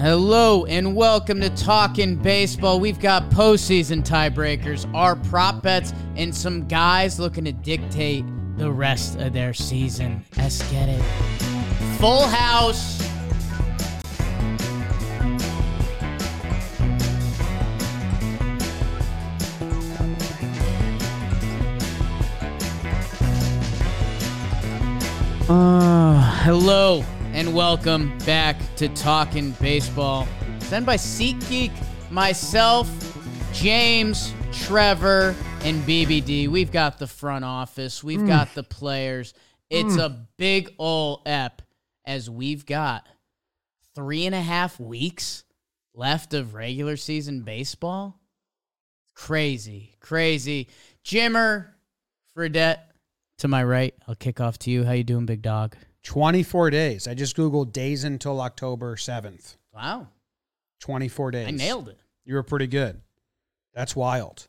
Hello and welcome to Talking Baseball. We've got postseason tiebreakers, our prop bets, and some guys looking to dictate the rest of their season. Let's get it. Full house. Uh, hello and welcome back to Talking Baseball. Sent by SeatGeek, myself, James, Trevor, and BBD. We've got the front office, we've mm. got the players. It's mm. a big ol' ep as we've got three and a half weeks left of regular season baseball. Crazy, crazy. Jimmer, Fredette, to my right. I'll kick off to you. How you doing, big dog? 24 days. I just Googled days until October 7th. Wow, 24 days. I nailed it. You were pretty good. That's wild.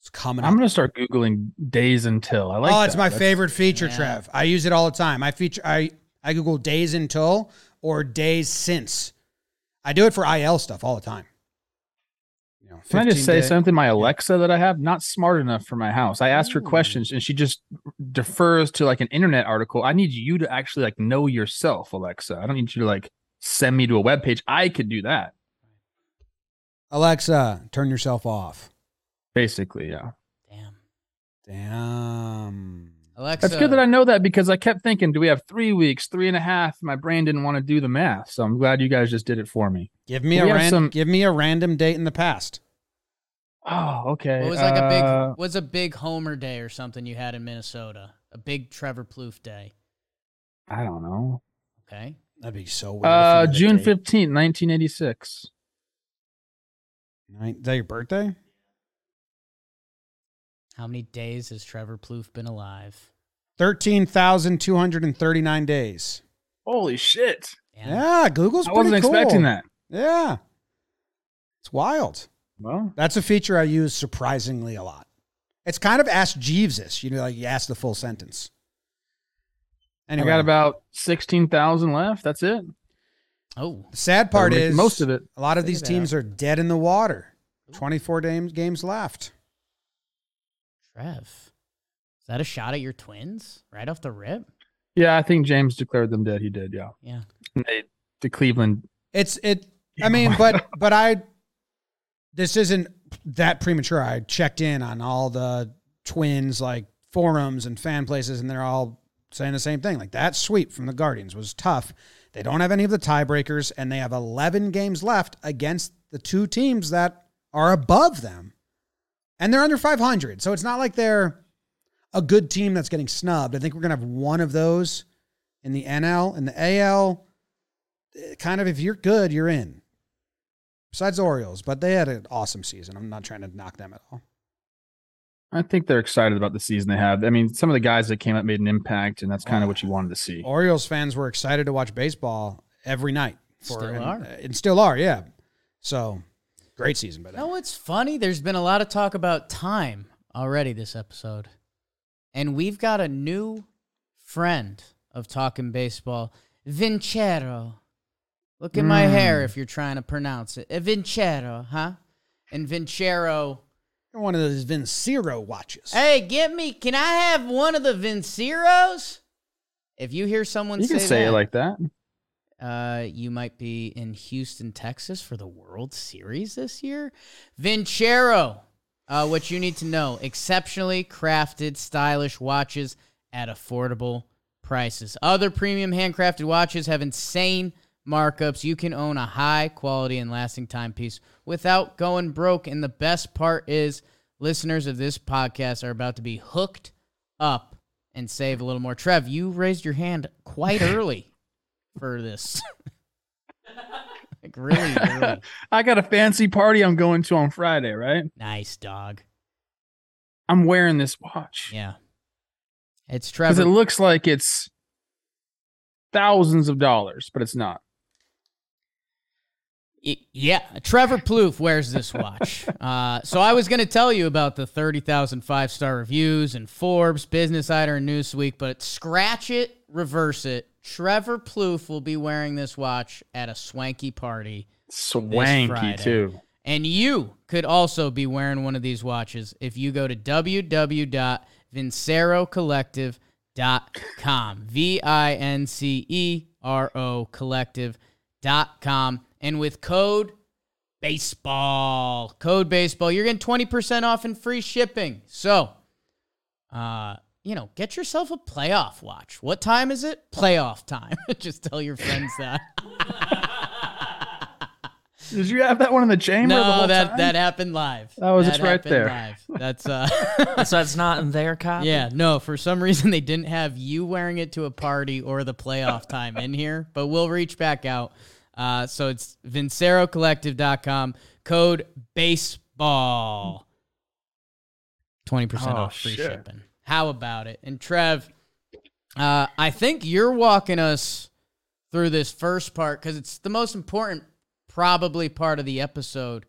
It's coming I'm gonna start googling days until. I like. oh, it's that. my That's- favorite feature, Yeah. Trev. I use it all the time. I feature I I Google days until or days since. I do it for IL stuff all the time. You know, Can I just say day- something? My Alexa that I have not smart enough for my house. I asked her questions and she just defers to like an internet article. I need you to actually like know yourself, Alexa. I don't need you to like send me to a web page. I could do that. Alexa, turn yourself off. Basically, yeah. Damn. Damn. Alexa. That's good that I know that because I kept thinking, do we have three weeks, three and a half? My brain didn't want to do the math, so I'm glad you guys just did it for me. Give me We a have ran- some- give me a random date in the past. Oh, okay. What was like a big Uh, was a big Homer day or something you had in Minnesota? A big Trevor Plouffe day. I don't know. Okay. That'd be so weird. Uh, June fifteenth, nineteen eighty six. Is that your birthday? How many days has Trevor Plouffe been alive? 13,239 days. Holy shit! Yeah, Google's I pretty wasn't cool. expecting that. Yeah. It's wild. Well, That's a feature I use surprisingly a lot. It's kind of Ask Jeeves-ish. You know, like you ask the full sentence. Anyway, I got about sixteen thousand left. That's it. Oh, the sad part is most of it. a lot of Figure these that teams are dead in the water. 24 games, games left. Trev. Is that a shot at your twins right off the rip? Yeah, I think James declared them dead. He did. Yeah, Yeah. They, the Cleveland. It's it I mean, but but I this isn't that premature. I checked in on all the twins like forums and fan places and they're all saying the same thing. Like that sweep from the Guardians was tough. They don't have any of the tiebreakers and they have 11 games left against the two teams that are above them. And they're under 500. So it's not like they're a good team that's getting snubbed. I think we're going to have one of those in the NL and the AL eh, kind of if you're good, you're in. Besides the Orioles, but they had an awesome season. I'm not trying to knock them at all. I think they're excited about the season they have. I mean, some of the guys that came up made an impact, and that's kind of what you wanted to see. Orioles fans were excited to watch baseball every night. For, Still and, are. and still are, yeah. So great season, but You know what's funny? There's been a lot of talk about time already this episode. And we've got a new friend of talking baseball, Vincero. Look at my Mm. hair if you're trying to pronounce it. Uh, Vincero, huh? And Vincero. You're one of those Vincero watches. Hey, get me. Can I have one of the Vinceros? If you hear someone You say can say that, it like that. uh, you might be in Houston, Texas for the World Series this year. Vincero, uh, what you need to know exceptionally crafted, stylish watches at affordable prices. Other premium handcrafted watches have insane markups. You can own a high quality and lasting timepiece without going broke. And the best part is, listeners of this podcast are about to be hooked up and save a little more. Trev, you raised your hand quite early for this. like really early. I got a fancy party I'm going to on Friday, right? Nice dog. I'm wearing this watch Yeah. It's because Trevor. it looks like it's thousands of dollars, but it's not. Yeah, Trevor Plouffe wears this watch. uh, so I was going to tell you about the 30,000 five-star reviews and Forbes, Business Insider, and Newsweek, but scratch it, reverse it. Trevor Plouffe will be wearing this watch at a swanky party. Swanky too. And you could also be wearing one of these watches if you go to www.vincerocollective.com. V I N C E R O collective.com. And with code baseball, code baseball, you're getting 20% off and free shipping. So, uh, you know, get yourself a playoff watch. What time is it? Playoff time. Just tell your friends that. Did you have that one in the chamber? the No, whole that time? that happened live. That was That right there. Live. That's uh, so it's not in their copy. yeah. No, for some reason they didn't have you wearing it to a party or the playoff time in here, but we'll reach back out. Uh, so it's vincerocollective.com code baseball. Twenty percent Oh, off free shit. shipping. How about it? And Trev, uh, I think you're walking us through this first part because it's the most important, probably part of the episode.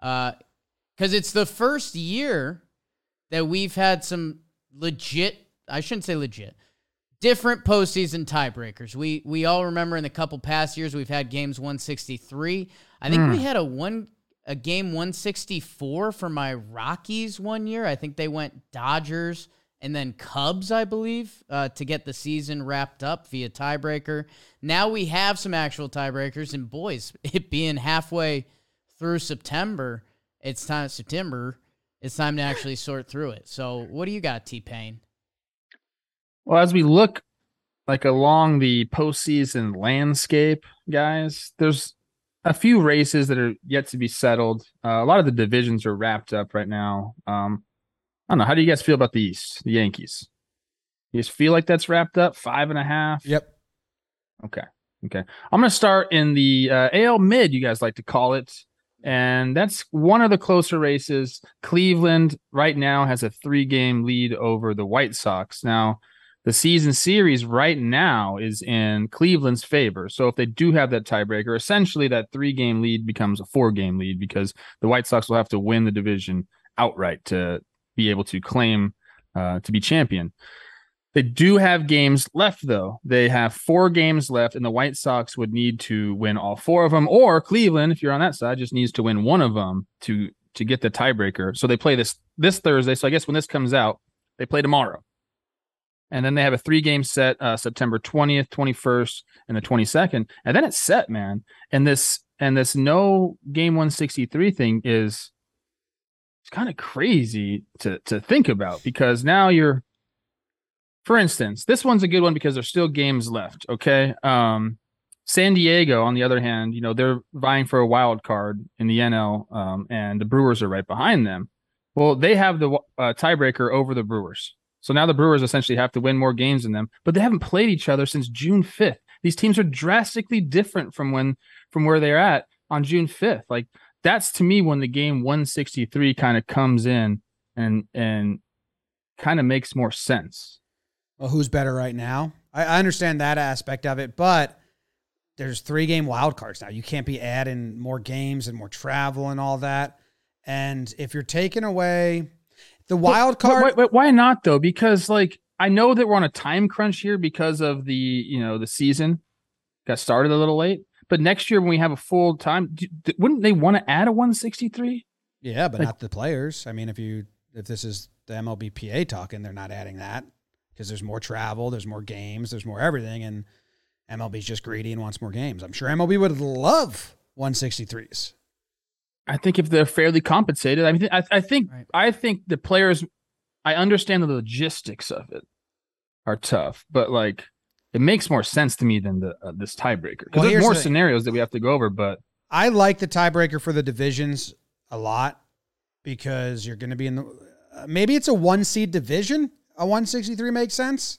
Because it's the first year that we've had some legit, I shouldn't say legit, different postseason tiebreakers. We we all remember in the couple past years we've had games 163. I think we had a one a game 164 for my Rockies one year. I think they went Dodgers and then Cubs, I believe, uh, to get the season wrapped up via tiebreaker. Now we have some actual tiebreakers, and boys, it being halfway through September, it's time September. It's time to actually sort through it. So, what do you got, T Pain? Well, as we look like along the postseason landscape, guys, there's a few races that are yet to be settled. Uh, a lot of the divisions are wrapped up right now. Um, don't know. How do you guys feel about the East, the Yankees? You guys feel like that's wrapped up? Five and a half? Yep. Okay. Okay. I'm going to start in the uh, AL mid, you guys like to call it. And that's one of the closer races. Cleveland right now has a three game lead over the White Sox. Now, the season series right now is in Cleveland's favor. So if they do have that tiebreaker, essentially that three game lead becomes a four game lead because the White Sox will have to win the division outright to be able to claim uh, to be champion. They do have games left, though. They have four games left, and the White Sox would need to win all four of them, or Cleveland, if you're on that side, just needs to win one of them to to get the tiebreaker. So they play this this Thursday. So I guess when this comes out, they play tomorrow, and then they have a three game set uh, September 20th, 21st, and the 22nd, and then it's set, man. And this and this no game 163 thing is it's kind of crazy to to think about because now you're for instance, this one's a good one because there's still games left. Okay. Um, San Diego, on the other hand, you know, they're vying for a wild card in the NL, um, and the Brewers are right behind them. Well, they have the uh, tiebreaker over the Brewers. So now the Brewers essentially have to win more games than them, but they haven't played each other since June 5th. These teams are drastically different from when from where they're at on June 5th. Like that's to me when the game 163 kind of comes in and and kind of makes more sense. Well, who's better right now? I, I understand that aspect of it, but there's three game wild cards now. You can't be adding more games and more travel and all that. And if you're taking away the wild But- card, but- but why not though? Because like I know that we're on a time crunch here because of the you know the season got started a little late. But next year when we have a full time, d- d- wouldn't they want to add a 163? yeah, but like- not the players. I mean, if you if this is the MLBPA talking, they're not adding that because there's more travel, there's more games, there's more everything, and MLB's just greedy and wants more games. I'm sure MLB would love 163s. I think if they're fairly compensated, I mean, I, I think Right. I think the players. I understand the logistics of it are tough, but like it makes more sense to me than the uh, this tiebreaker because Well, there's more the- scenarios that we have to go over. But I like the tiebreaker for the divisions a lot because you're going to be in the uh, maybe it's a one seed division. A 163 makes sense.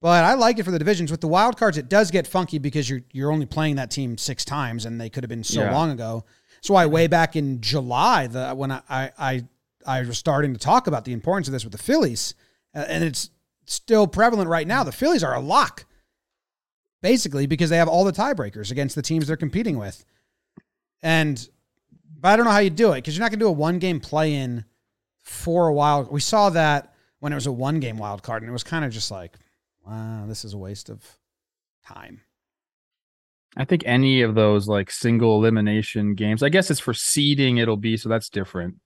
But I like it for the divisions. With the wild cards, it does get funky because you're you're only playing that team six times, and they could have been so Yeah. long ago. That's why way back in July, the when I I I, I was starting to talk about the importance of this with the Phillies, uh, and it's still prevalent right now. The Phillies are a lock, basically, because they have all the tiebreakers against the teams they're competing with. And but I don't know how you do it because you're not going to do a one game play in for a wild. We saw that when it was a one game wild card, and it was kind of just like, wow, this is a waste of time. I think any of those like single elimination games. I guess it's for seeding. It'll be so that's different.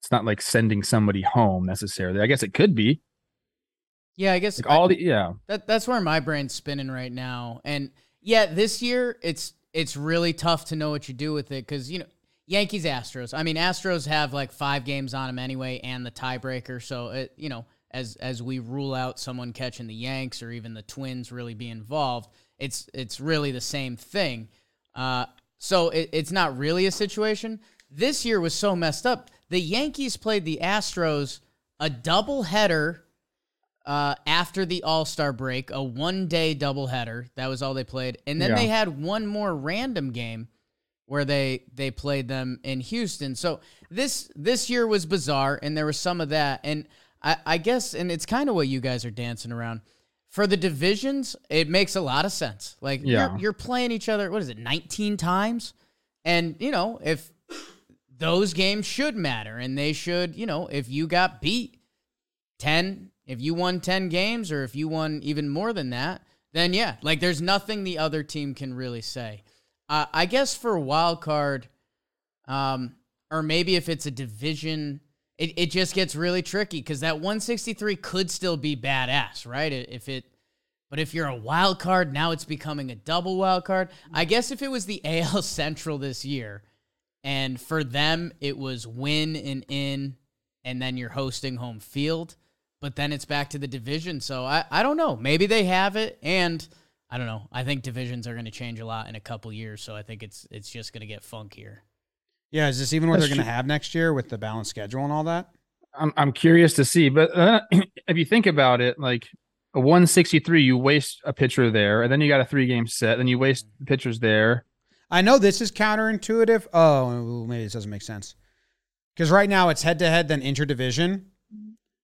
It's not like sending somebody home necessarily. I guess it could be Yeah, I guess like all the yeah. That that's where my brain's spinning right now. And yeah, this year it's it's really tough to know what you do with it because you know Yankees Astros. I mean Astros have like five games on them anyway, and the tiebreaker. So it you know as as we rule out someone catching the Yanks or even the Twins really be involved, it's it's really the same thing. Uh, so it, it's not really a situation. This year was so messed up. The Yankees played the Astros a double header uh, after the All Star break, a one day doubleheader. That was all they played, and then Yeah. they had one more random game where they they played them in Houston. So this this year was bizarre, and there was some of that. And I, I guess, and it's kind of what you guys are dancing around. For the divisions, it makes a lot of sense. Like Yeah. you're you're playing each other. What is it, 19 times? And you know if those games should matter, and they should, you know, if you got beat 10 if you won 10 games or if you won even more than that then yeah like there's nothing the other team can really say. Uh, i guess for wild card um or maybe if it's a division it, it just gets really tricky because that 163 could still be badass right? If it but if you're a wild card now it's becoming a double wild card. I guess if it was the al central this year and for them it was win and in and then you're hosting home field but then it's back to the division so i, I don't know maybe they have it and i don't know i think divisions are going to change a lot in a couple years so i think it's it's just going to get funkier Yeah, is this even what That's they're going to have next year with the balanced schedule and all that? I'm I'm curious to see, but uh, if you think about it, like a 163, you waste a pitcher there, and then you got a three game set, then you waste pitchers there. I know this is counterintuitive. Oh, maybe this doesn't make sense. Because right now it's head to head, then interdivision.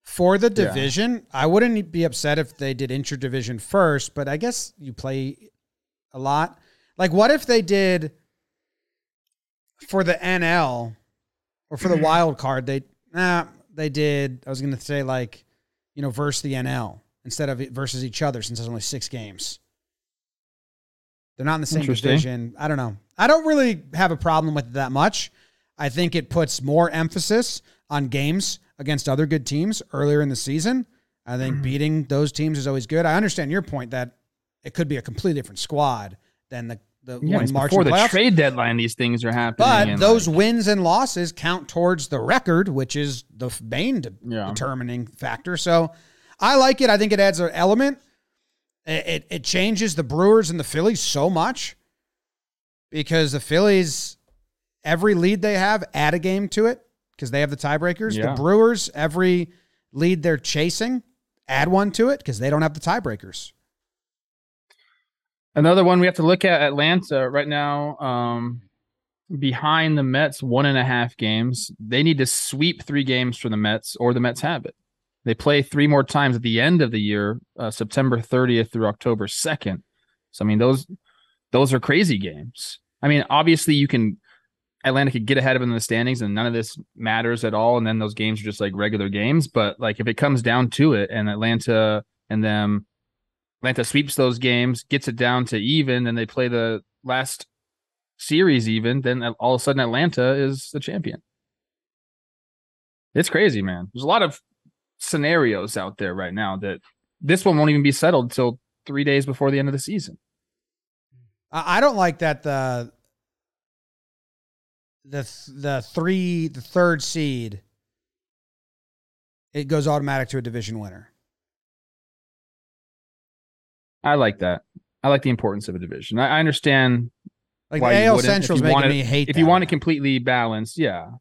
For the Yeah. division, I wouldn't be upset if they did interdivision first, but I guess you play a lot. Like, what if they did for the NL or for the mm-hmm. wild card? They nah, they did. I was going to say like, you know, versus the NL instead of versus each other, since there's only six games. They're not in the same division. I don't know. I don't really have a problem with it that much. I think it puts more emphasis on games against other good teams earlier in the season. I Mm-hmm. think beating those teams is always good. I understand your point that it could be a completely different squad than the the Yeah, one March before the playoffs. trade deadline, these things are happening. But those like, wins and losses count towards the record, which is the main de- Yeah. determining factor. So I like it. I think it adds an element. It, it it changes the Brewers and the Phillies so much because the Phillies, every lead they have, add a game to it because they have the tiebreakers. Yeah. The Brewers, every lead they're chasing, add one to it because they don't have the tiebreakers. Another one we have to look at Atlanta right now. Um, behind the Mets, one and a half games. They need to sweep three games for the Mets, or the Mets have it. They play three more times at the end of the year, uh, September 30th through October 2nd. So I mean, those those are crazy games. I mean, obviously you can Atlanta could get ahead of them in the standings, and none of this matters at all. And then those games are just like regular games. But like if it comes down to it, and Atlanta and them Atlanta sweeps those games, gets it down to even, and they play the last series even, then all of a sudden Atlanta is the champion. It's crazy, man. There's a lot of scenarios out there right now that this one won't even be settled until three days before the end of the season. I I don't like that the the th- the three the third seed it goes automatic to a division winner. I like that. I like the importance of a division. I, I understand Like why the AL Central's making wanted- me hate. if you want it completely balanced, Yeah,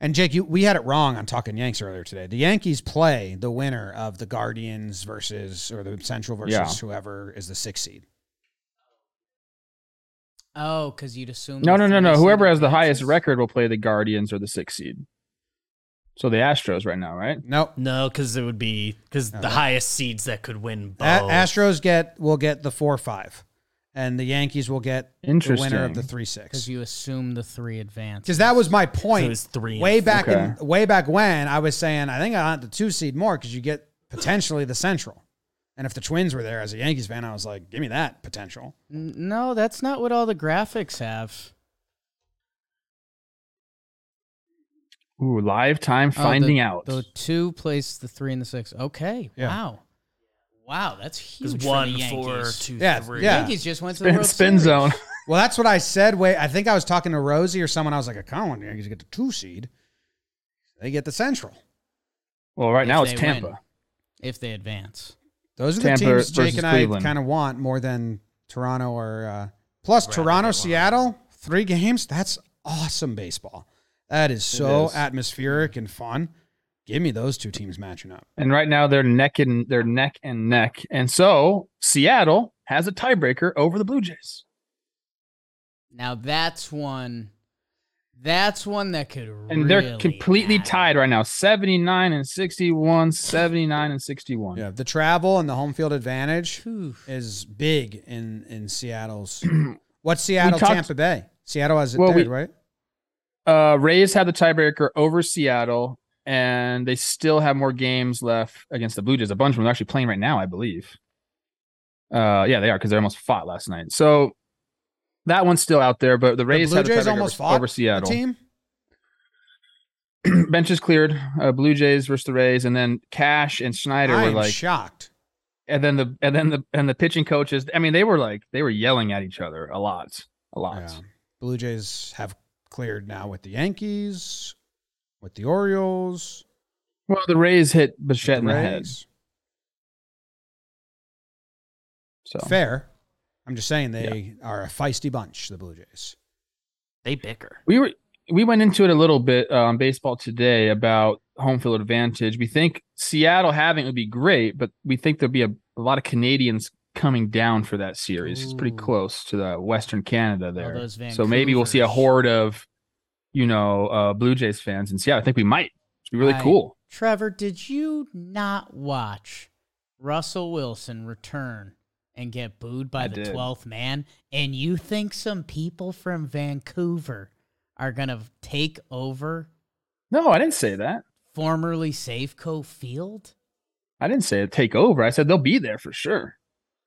And Jake, you, we had it wrong on talking Yanks earlier today. The Yankees play the winner of the Guardians versus or the Central versus Yeah. whoever is the sixth seed. Oh because you'd assume no, no, no, no. Whoever has the highest record will play the Guardians or the sixth seed. So the Astros right now, right? Nope. No, because it would be because the highest seeds that could win both. A- Astros get will get the four five, and the Yankees will get the Interesting. winner of the three six. because you assume the three advance Because that was my So point. it was three. and way four. back Okay. in way back when I was saying I think I want the two seed more because you get potentially the central, And if the Twins were there as a Yankees fan, I was like, give me that potential. No, that's not what all the graphics have. Ooh, live time Oh, finding the, out. The two place the three and the six. Okay. Yeah. Wow. Wow, that's huge. Because for one, the four, Yankees. two, Yeah, three. yeah. Yankees just went to the spin, World spin Series. zone. Well, that's what I said. Wait, I think I was talking to Rosie or someone. I was like, I kind of want the Yankees to get the two seed. They get the Central. Well, right If now it's Tampa. win. if they advance. Those are Tampa the teams Jake and I kind of want more than Toronto or uh, plus Rather Toronto. Seattle, three games. That's awesome baseball. That is so is. atmospheric and fun. Give me those two teams matching up. And right now they're neck and they're neck and neck. And so Seattle has a tiebreaker over the Blue Jays. Now that's one. That's one that could. And they're completely matter. tied right now. 79 and 61, 79 and 61. Yeah, the travel and the home field advantage Phew. is big in in Seattle's. What's Seattle, talked- Tampa Bay? Seattle has it Well, there, we- right? Uh, Rays have the tiebreaker over Seattle, and they still have more games left against the Blue Jays. A bunch of them are actually playing right now, I believe. Uh, yeah, they are because they almost fought last night. So that one's still out there, but the The Rays Blue the Jays tiebreaker almost over, fought over Seattle. team. Bench is cleared. Uh, Blue Jays versus the Rays, and then Cash and Schneider I were like, shocked. and then the and then the and the pitching coaches. I mean, they were like they were yelling at each other a lot, a lot. Yeah. Blue Jays have cleared now with the Yankees, with the Orioles, Well, the Rays hit Bichette in the the head. So Fair. I'm just saying they are a feisty bunch, the Blue Jays. They bicker. we were we went into it a little bit uh, on baseball today about home field advantage. We think Seattle having it would be great, but we think there'll be a, a lot of Canadians coming down for that series. It's pretty close to the Western Canada there. So maybe we'll see a horde of, you know, uh, Blue Jays fans in Seattle. I think we might. It'd be really I- cool. Trevor, did you not watch Russell Wilson return and get booed by I the did. 12th man? And you think some people from Vancouver are going to take over No, I didn't say that. formerly Safeco Field? I didn't say take over. I said they'll be there for sure.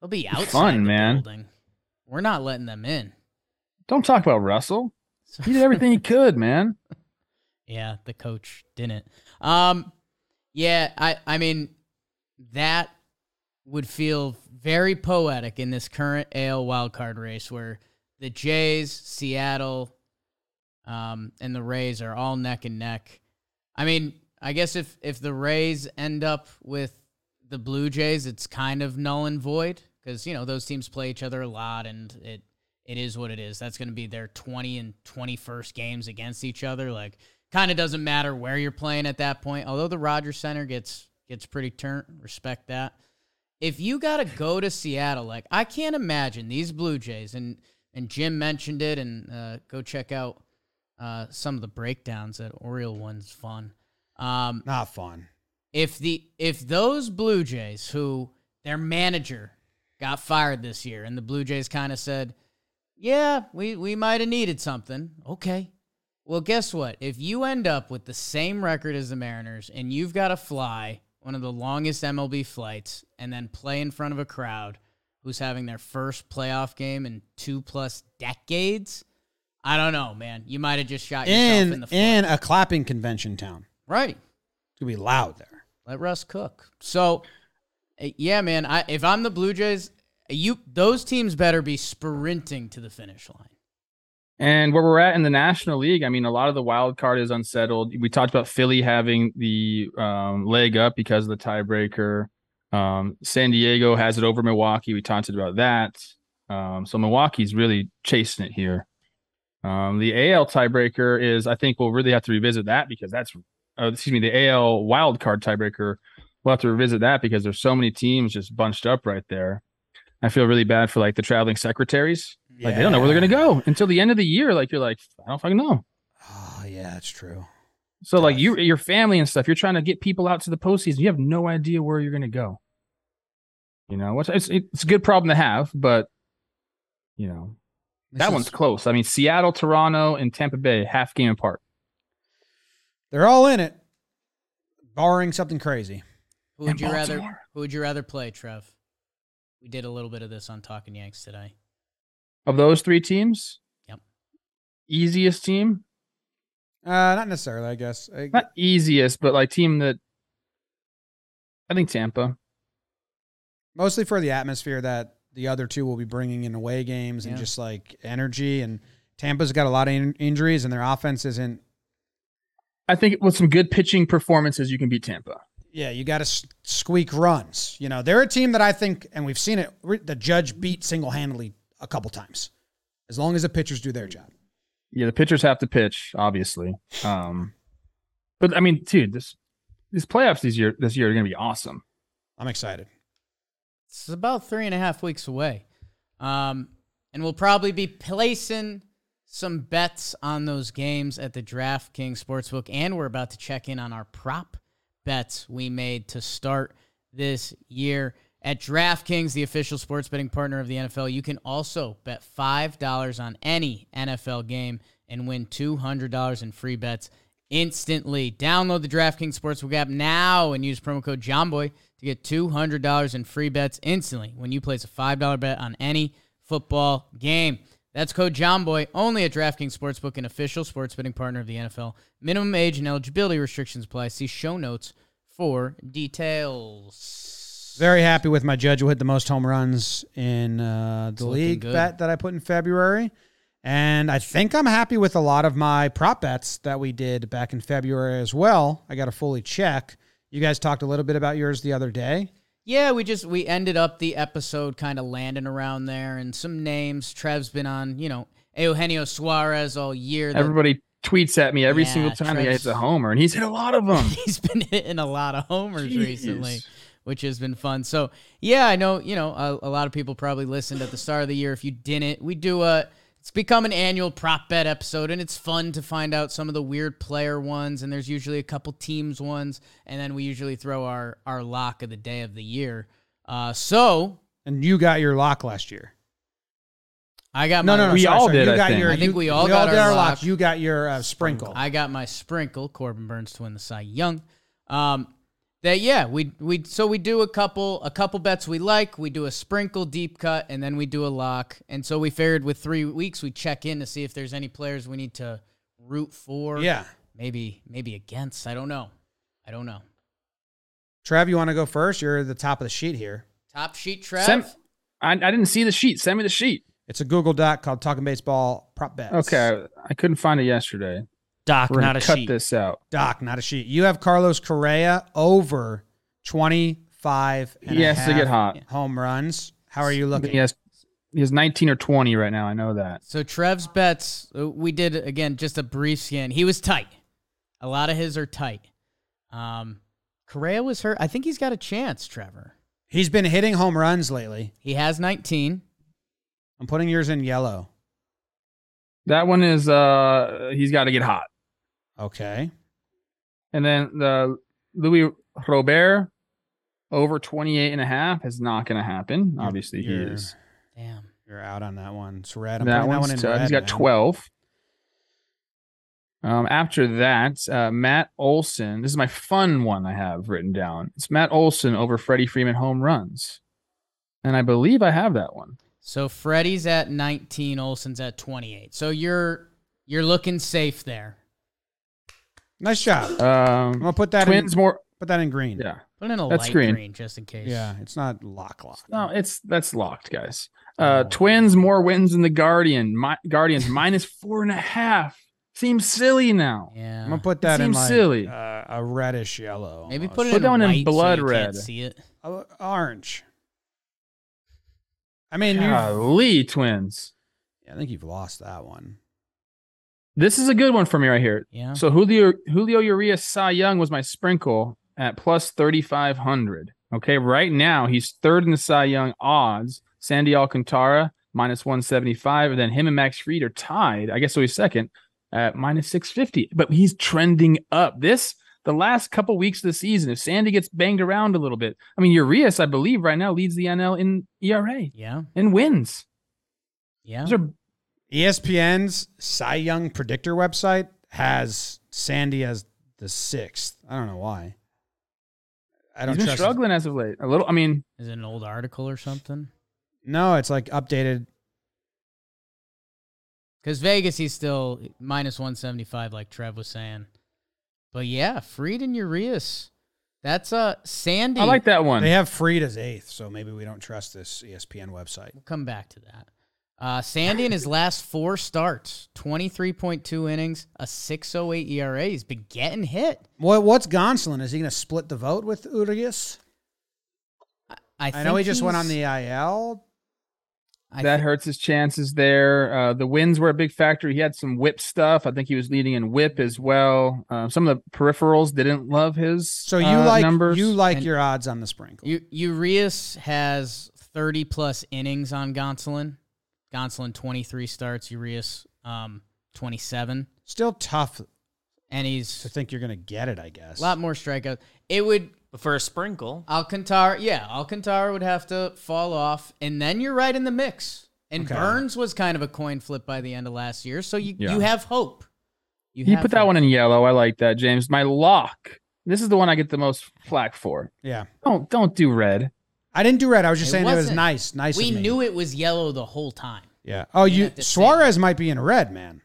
They'll be outside fun, the man. building. We're not letting them in. Don't talk about Russell. He did everything he could, man. Yeah, the coach didn't. Um, yeah, I, I mean, that would feel very poetic in this current AL wildcard race where the Jays, Seattle, um, and the Rays are all neck and neck. I mean, I guess if if the Rays end up with the Blue Jays, it's kind of null and void because you know those teams play each other a lot, and it it is what it is. That's going to be their twenty and twenty first games against each other. Like, kind of doesn't matter where you're playing at that point. Although the Rogers Center gets gets pretty turned, respect that. If you got to go to Seattle, like I can't imagine these Blue Jays and and Jim mentioned it, and uh, go check out uh, some of the breakdowns. That Oriole one's fun. Um, Not fun. if the if those Blue Jays who their manager got fired this year and the Blue Jays kind of said, "Yeah, we we might have needed something." Okay. Well, guess what? If you end up with the same record as the Mariners and you've got to fly one of the longest MLB flights and then play in front of a crowd who's having their first playoff game in 2 plus decades, I don't know, man. You might have just shot yourself in, In the foot. in a clapping convention town. right. It's gonna be loud there. Let Russ cook. So, uh, yeah, man. I if I'm the Blue Jays, you those teams better be sprinting to the finish line. And where we're at in the National League, I mean, a lot of the wild card is unsettled. We talked about Philly having the um, leg up because of the tiebreaker. Um, San Diego has it over Milwaukee. We talked about that. Um, so Milwaukee's really chasing it here. Um, the AL tiebreaker is, I think, we'll really have to revisit that because that's, uh, excuse me, the AL wild card tiebreaker. We'll have to revisit that because there's so many teams just bunched up right there. I feel really bad for like the traveling secretaries. Like they don't know where they're gonna go until the end of the year. Like you're like, I don't fucking know. Oh yeah, that's true. So like you, your family and stuff, you're trying to get people out to the postseason. You have no idea where you're gonna go. You know, what's it's it's a good problem to have, but you know This that is- one's close. I mean, Seattle, Toronto, and Tampa Bay half game apart. They're all in it, barring something crazy. Who would And you rather? Who would you rather play, Trev? We did a little bit of this on Talking Yanks today. Of those three teams, Yep. Easiest team, Uh, not necessarily, I guess. I, not easiest, but like team that I think Tampa. mostly for the atmosphere that the other two will be bringing in away games and just like energy. And Tampa's got a lot of in- injuries, and their offense isn't. I think with some good pitching performances, you can beat Tampa. Yeah, you got to s- squeak runs. You know, they're a team that I think, and we've seen it. re- The judge beat single handedly a couple times, as long as the pitchers do their job. Yeah, the pitchers have to pitch, obviously. Um, but I mean, dude, this these playoffs this year this year are gonna be awesome. I'm excited. It's about three and a half weeks away. Um, and we'll probably be placing some bets on those games at the DraftKings Sportsbook. And we're about to check in on our prop bets we made to start this year. At DraftKings, the official sports betting partner of the NFL, you can also bet $5 on any NFL game and win $200 in free bets instantly. Download the DraftKings Sportsbook app now and use promo code JOMBOY to get $200 in free bets instantly when you place a $5 bet on any football game. That's code JOMBOY only at DraftKings Sportsbook, an official sports betting partner of the NFL. Minimum age and eligibility restrictions apply. See show notes for details. Very happy with my judge who hit the most home runs in uh, the league good. bet that I put in February. And I think I'm happy with a lot of my prop bets that we did back in February as well. I got to fully check. You guys talked a little bit about yours the other day. Yeah, we just we ended up the episode kind of landing around there, and some names. Trev's been on, you know, Eugenio Suarez all year. The- Everybody tweets at me every Yeah, single time he hits a homer, and he's hit a lot of them. he's been hitting a lot of homers Jeez. recently, which has been fun. So yeah, I know you know a, a lot of people probably listened at the start of the year. If you didn't, we do a. It's become an annual prop bet episode, and it's fun to find out some of the weird player ones. And there's usually a couple teams ones, and then we usually throw our our lock of the day of the year. Uh, so And you got your lock last year. I got No, my no, no. We sorry, all sorry. did, You I got think. your. I think you- we all got did our our lock. lock. You got your uh, sprinkle. I got my sprinkle. Corbin Burnes to win the Cy Young. Um, that yeah, we we so we do a couple a couple bets we like. We do a sprinkle deep cut, and then we do a lock. And so we figured with three weeks, we check in to see if there's any players we need to root for. yeah. maybe maybe against. I don't know. I don't know. Trev, you want to go first? You're at the top of the sheet here. Top sheet, Trev. Send- I, I didn't see the sheet. Send me the sheet. It's a Google Doc called Talking Baseball Prop Bets. Okay, I couldn't find it yesterday. Doc, We're not a cut sheet. this out. Doc, not a sheet. You have Carlos Correa over 25 and He a has to get hot. home runs. How are you looking? He has he has 19 or 20 right now. I know that. So Trev's bets, uh, we did again just a brief scan. He was tight. A lot of his are tight. Um, Correa was hurt. I think he's got a chance, Trevor. He's been hitting home runs lately. He has 19. I'm putting yours in yellow. That one is uh he's got to get hot. Okay. And then the Luis Robert over 28 and a half is not going to happen. Obviously, he You're- is. Damn. You're out on that one. It's red. I'm that putting that one's one in tough. red. He's got man. 12. Um, after that, uh, Matt Olson. This is my fun one I have written down. It's Matt Olson over Freddie Freeman home runs. And I believe I have that one. So Freddie's at 19, Olson's at 28. So you're you're looking safe there. Nice job. I'm Um, gonna put that twins in. more. Put that in green. Yeah. Put it in a That's light green. green. just in case. Yeah. It's not lock lock. No, it's that's locked, guys. Uh, Oh. Twins more wins than the Guardian. My, Guardians minus four and a half. Seems silly now. Yeah. I'm gonna put that in seems like silly. Uh, a reddish yellow. Maybe almost. put it Put in that one in blood so you red. Can't see it. Uh, orange. I mean, you Golly, Twins. Yeah, I think you've lost that one. This is a good one for me right here. Yeah. So Julio Julio Urias Cy Young was my sprinkle at plus thirty five hundred. Okay, right now he's third in the Cy Young odds. Sandy Alcantara minus one seventy five, and then him and Max Fried are tied. I guess so. He's second at minus six fifty, but he's trending up. This the last couple weeks of the season. If Sandy gets banged around a little bit, I mean Urias, I believe right now leads the NL in ERA Yeah. and wins. Yeah. Those are ESPN's Cy Young predictor website has Sandy as the sixth. I don't know why. I don't He's been trust. struggling as of late. A little. I mean, Is it an old article or something? No, it's like updated. Because Vegas, he's still minus 175, like Trev was saying. But yeah, Fried and Urias. That's uh Sandy. I like that one. They have Fried as eighth, so maybe we don't trust this ESPN website. We'll come back to that. Uh, Sandy in his last four starts, 23.2 innings, a 6.08 ERA. He's been getting hit. What what's Gonsolin? Is he going to split the vote with Urias? I, I know he just went on the IL. I that thi- hurts his chances there. Uh, the wins were a big factor. He had some whip stuff. I think he was leading in whip as well. Uh, some of the peripherals didn't love his. So you uh, like numbers. you like And- your odds on the sprinkle. U- Urias has 30 plus innings on Gonsolin. Gonsolin 23 starts, Urias um, 27. Still tough And he's to think you're going to get it. I guess. a lot more strikeouts. It would But for a sprinkle, Alcantara, yeah, Alcantara would have to fall off, and then you're right in the mix. And Okay. Burnes was kind of a coin flip by the end of last year, so you Yeah. you have hope. You, You have put that one in yellow. I like that, James. My lock. This is the one I get the most flack for. yeah, Don't don't do red. I didn't do red. I was just It saying it was wasn't. nice. Nice. We of me. knew it was yellow the whole time. Yeah. Oh, you at the Suarez might be in red, man.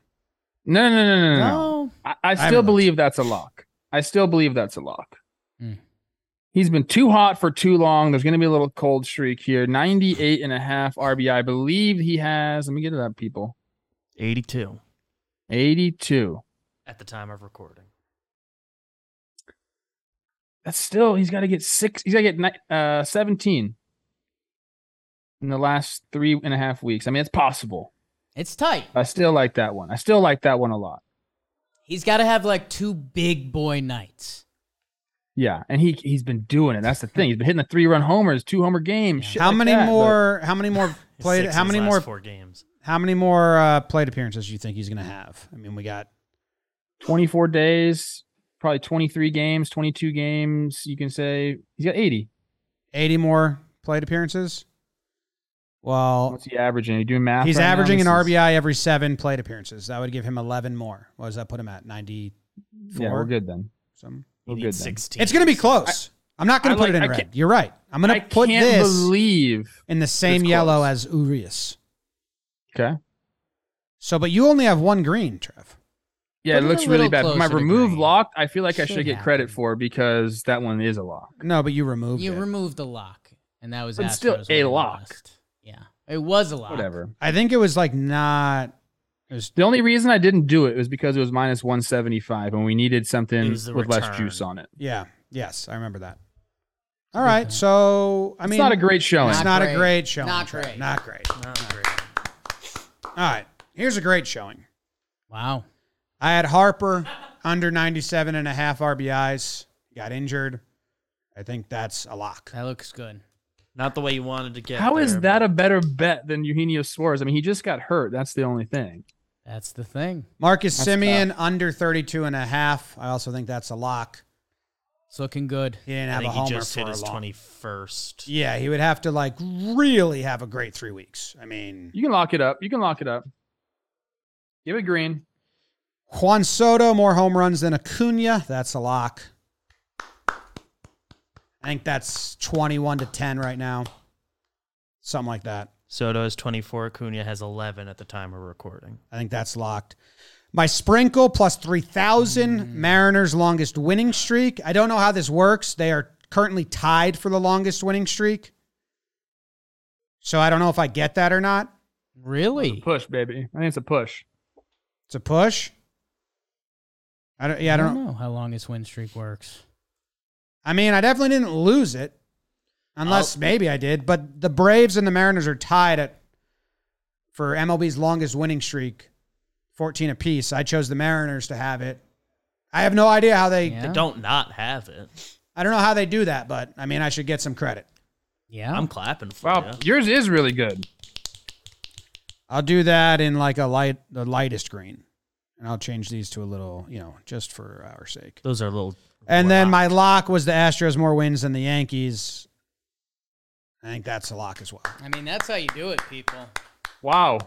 No, no, no, no, no. no. No, I, I haven't still looked. believe that's a lock. I still believe that's a lock. Hmm. He's been too hot for too long. There's going to be a little cold streak here. 98 and a half RBI. I believe he has, let me get it up, people. 82 82. at the time of recording. That's still, he's got to get six, he's got to get uh, 17 in the last three and a half weeks. I mean, it's possible. it's tight. I still like that one. I still like that one a lot. He's got to have like two big boy nights. Yeah, and he he's been doing it. That's the thing. He's been hitting the three run homers, two homer games. Yeah. How like many that, but- more? How many more played? Six How in his many more? four games? How many more uh, plate appearances do you think he's going to have? I mean, we got 24 days, probably 23 games, 22 games. You can say he's got 80. 80 more plate appearances. Well, What's he averaging? Are you doing math? he's right now? averaging an This is- RBI every seven plate appearances. That would give him 11 more. What does that put him at? 94. Yeah, we're good then. Some. We're good needs then. 16. It's going to be close. I, am not going to put like- it in I red. You're right. I'm going to put can't this believe. in the same yellow as Urias. Okay. So, but you only have one green, Trev. Yeah, it it looks really bad. But my remove green. lock, I feel like I Should should get credit for because that one is a lock. No, but you removed You it. removed the lock, and that was But still Astros a lock. West. Yeah, it was a lock. Whatever. I think it was like not. It was The only reason I didn't do it was because it was minus 175 and we needed something with was the less juice on it. Yeah. Yes, I remember that. All right. So I mean, It's not a great showing. It's Not not, a great. great showing. Not great. Not great. Not great. All right. Here's a great showing. Wow. I had Harper under 97 and a half RBIs. Got injured. I think that's a lock. That looks good. Not the way you wanted to get. How is there, that a better bet than Eugenio Suarez? I mean, he just got hurt. That's the only thing. That's the thing. Marcus That's Simeon under 32 and a half. I also think that's a lock. It's looking good. He didn't I have a think he homer just for hit a his long. 21st. Yeah, he would have to like really have a great three weeks. I mean, You can lock it up. You can lock it up. Give it green. Juan Soto more home runs than Acuna. That's a lock. I think that's 21 to 10 right now. Something like that. Soto has 24. Acuna has 11 at the time of recording. I think that's locked. My sprinkle plus 3,000 mm. Mariners' longest winning streak. I don't know how this works. They are currently tied for the longest winning streak. So I don't know if I get that or not. Really? Push, baby. I think it's a push. It's a push. I don't, yeah, I don't, know. know how long his win streak works. I mean, I definitely didn't lose it. Unless maybe I did. But the Braves and the Mariners are tied at for MLB's longest winning streak, 14 apiece. I chose the Mariners to have it. I have no idea how they Yeah. They don't not have it. I don't know how they do that, but I mean, I should get some credit. Yeah. I'm clapping for Wow, you. yours is really good. I'll do that in like a light, the lightest green, and I'll change these to a little, you know, just for our sake. Those are little. And then locked. my lock was the Astros more wins than the Yankees. I think that's a lock as well. I mean, that's how you do it, people. Wow.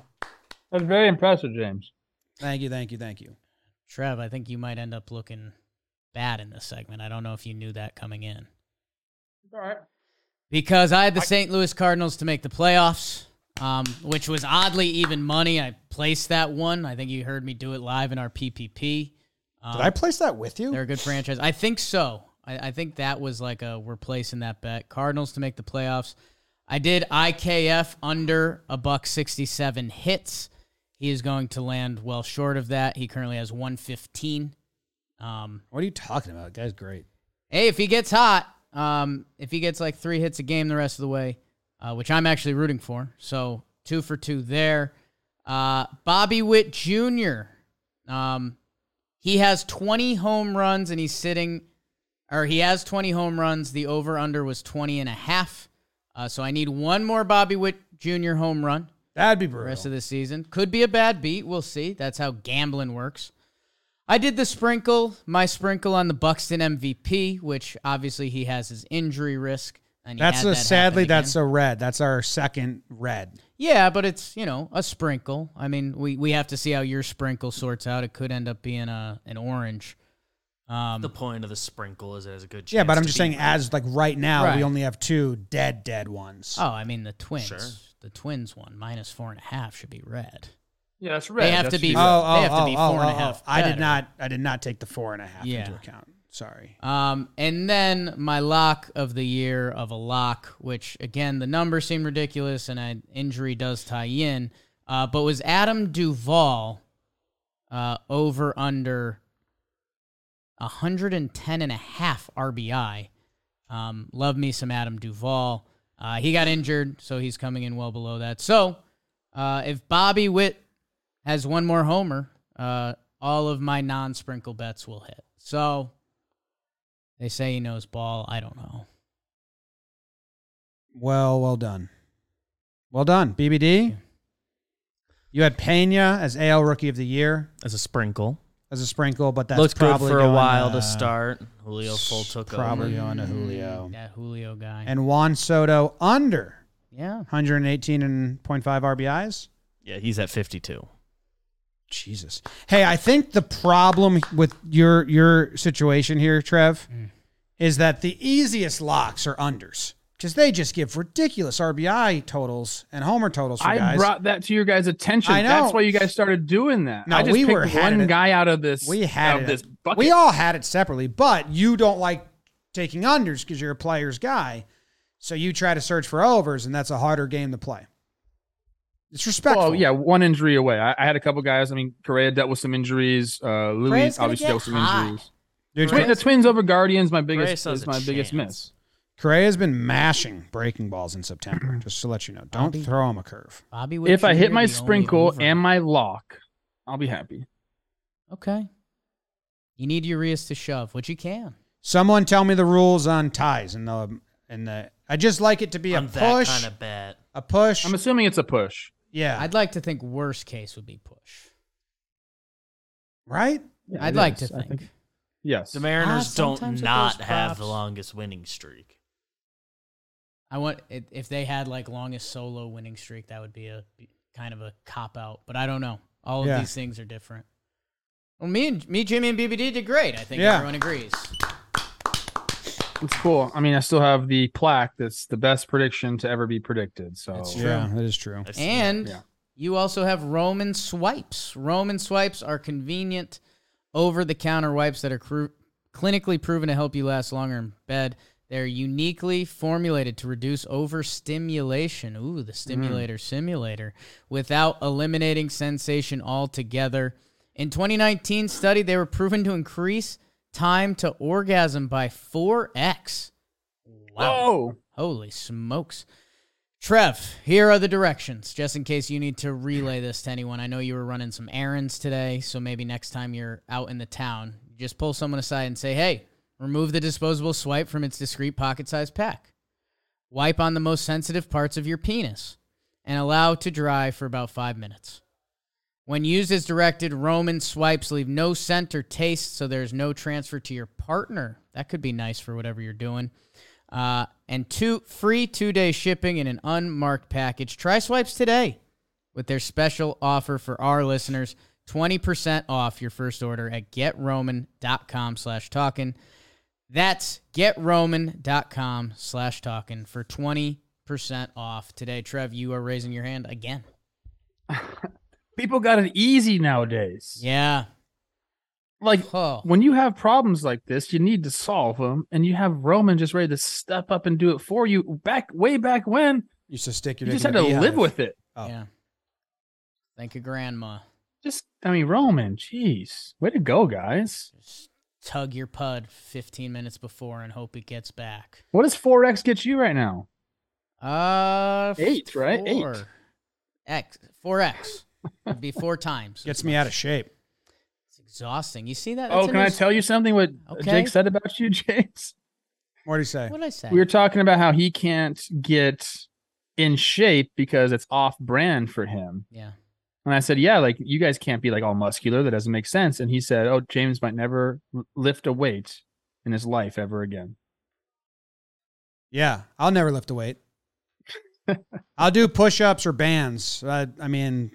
That's very impressive, James. Thank you, thank you, thank you. Trev, I think you might end up looking bad in this segment. I don't know if you knew that coming in. All right. because I had the St. Louis Cardinals to make the playoffs, um, which was oddly even money. I placed that one. I think you heard me do it live in our PPP. Um, Did I place that with you? They're a good franchise. I think so. I, I think that was like a we're placing that bet. Cardinals to make the playoffs. I did IKF under a buck sixty seven hits. He is going to land well short of that. He currently has one fifteen. Um, What are you talking about? Guy's great. hey, if he gets hot, um, if he gets like three hits a game the rest of the way, uh, which I'm actually rooting for, so two for two there. Uh, Bobby Witt Jr. Um, he has 20 home runs and he's sitting, or he has 20 home runs. The over under was 20 and a half. Uh, so I need one more Bobby Witt Jr. home run That'd be the brutal. rest of the season. Could be a bad beat. We'll see. That's how gambling works. I did the sprinkle, my sprinkle on the Buxton MVP, which obviously he has his injury risk. And that's a that sadly that's a red. That's our second red. yeah, but it's you know a sprinkle. I mean, we we have to see how your sprinkle sorts out. It could end up being a an orange. Um, The point of the sprinkle is it has a good chance. Yeah, but I'm to just saying, right. as like right now, Right. we only have two dead, dead ones. oh, I mean the twins. Sure. The twins one minus four and a half should be red. Yeah, that's red. They have That's to be- red. oh, oh, they have to oh, be oh, four and a oh, oh. I did not. I did not take the four and a half Yeah. into account. Sorry. Um, and then my lock of the year of a lock, which again the numbers seem ridiculous and an injury does tie in, uh, but was Adam Duvall uh, over under 110 and a half RBI. Um, love me some Adam Duvall. Uh, he got injured, so he's coming in well below that. So uh, if Bobby Witt has one more homer, uh, all of my non-sprinkle bets will hit. So they say he knows ball. I don't know. Well, well done. Well done, BBD. You had Pena as AL Rookie of the Year as a sprinkle. as a sprinkle, but that's Looked good for a while to to start. Julio full took Probably over. on to Julio. Mm, that Julio guy. And Juan Soto under yeah. 118 and 0.5 RBIs. Yeah, he's at 52. Jesus. Hey, I think the problem with your your situation here, Trev, Mm. is that the easiest locks are unders because they just give ridiculous RBI totals and homer totals for I guys. brought that to your guys' attention. I know. That's why you guys started doing that. No, I just we picked were had one guy out of this. we had of this bucket. We all had it separately, but you don't like taking unders because you're a player's guy. So you try to search for overs, and that's a harder game to play. It's respectful. Well, yeah, one injury away. I, I had a couple guys. I mean, Correa dealt with some injuries. Uh, Louis Correa's gonna obviously dealt with some hot. injuries. Dude, Twin, the Twins over Guardians, my biggest Correa still has is a my biggest miss. Correa's been mashing breaking balls in September, just to let you know. Don't Bobby- throw him a curve. Bobby Witt If I hit my the sprinkle and my lock, I'll be happy. Okay. You need Urias to shove, which you can. Someone tell me the rules on ties and the and the. I just like it to be a On that push, kind of bet. a push. I'm assuming it's a push. Yeah, I'd like to think worst case would be push. right. Yeah, I'd like is. to I think. Yes. The Mariners ah, don't not those have the longest winning streak. I want if they had like longest solo winning streak, that would be a be kind of a cop out. But I don't know. All of Yeah. these things are different. Well, me and me, Jimmy, and BBD did great. I think Yeah. everyone agrees. It's cool. I mean, I still have the plaque that's the best prediction to ever be predicted. So That's Yeah, that is true. I've seen that. And Yeah. you also have Roman swipes. Roman swipes are convenient over the counter wipes that are cru- clinically proven to help you last longer in bed. They're uniquely formulated to reduce overstimulation. Ooh, the stimulator mm. simulator without eliminating sensation altogether. In 2019 study, they were proven to increase time to orgasm by 4x. Whoa. Holy smokes. Trev, here are the directions, just in case you need to relay this to anyone. I know you were running some errands today, so maybe next time you're out in the town, just pull someone aside and say, hey, remove the disposable swipe from its discreet pocket sized pack. Wipe on the most sensitive parts of your penis and allow to dry for about five minutes. When used as directed, Roman swipes leave no scent or taste, so there's no transfer to your partner. That could be nice for whatever you're doing. Uh, and two free two day shipping in an unmarked package. Try swipes today with their special offer for our listeners 20% off your first order at getroman.com slash talking. That's getroman.com slash talking for 20% off. Today, Trev, you are raising your hand again. People got it easy nowadays. Yeah. Like Oh. when you have problems like this, you need to solve them, and you have Roman just ready to step up and do it for you. Back way back when, Used to stick your you just had a to live with it. Oh. Yeah. Thank you, Grandma. Just, I mean, Roman, jeez, way to go, guys. Just tug your pud 15 minutes before and hope it gets back. What does four X get you right now? Uh, Eight, right? Eight. X, 4X. It'd be four times. Gets me out of shape. It's exhausting. You see that? Oh, That's a can I tell you something? What Okay. Jake said about you, James? What do you say? What did I say? We were talking about how he can't get in shape because it's off brand for him. yeah. And I said, yeah, like you guys can't be like all muscular. That doesn't make sense. And he said, oh, James might never lift a weight in his life ever again. Yeah, I'll never lift a weight. I'll do push-ups or bands. I, I mean,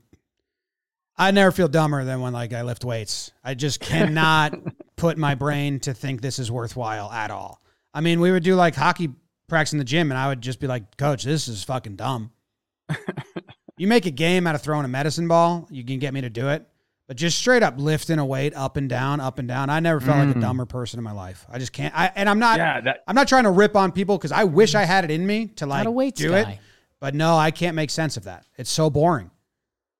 I never feel dumber than when like I lift weights. I just cannot put my brain to think this is worthwhile at all. I mean, we would do like hockey practice in the gym, and I would just be like, "Coach, this is fucking dumb." you make a game out of throwing a medicine ball, you can get me to do it. But just straight up lifting a weight up and down, up and down, I never felt like a Mm. dumber person in my life. I just can't. I, and I'm not. yeah, that I'm not trying to rip on people because I wish I had it in me to like do guy. it, but no, I can't make sense of that. It's so boring.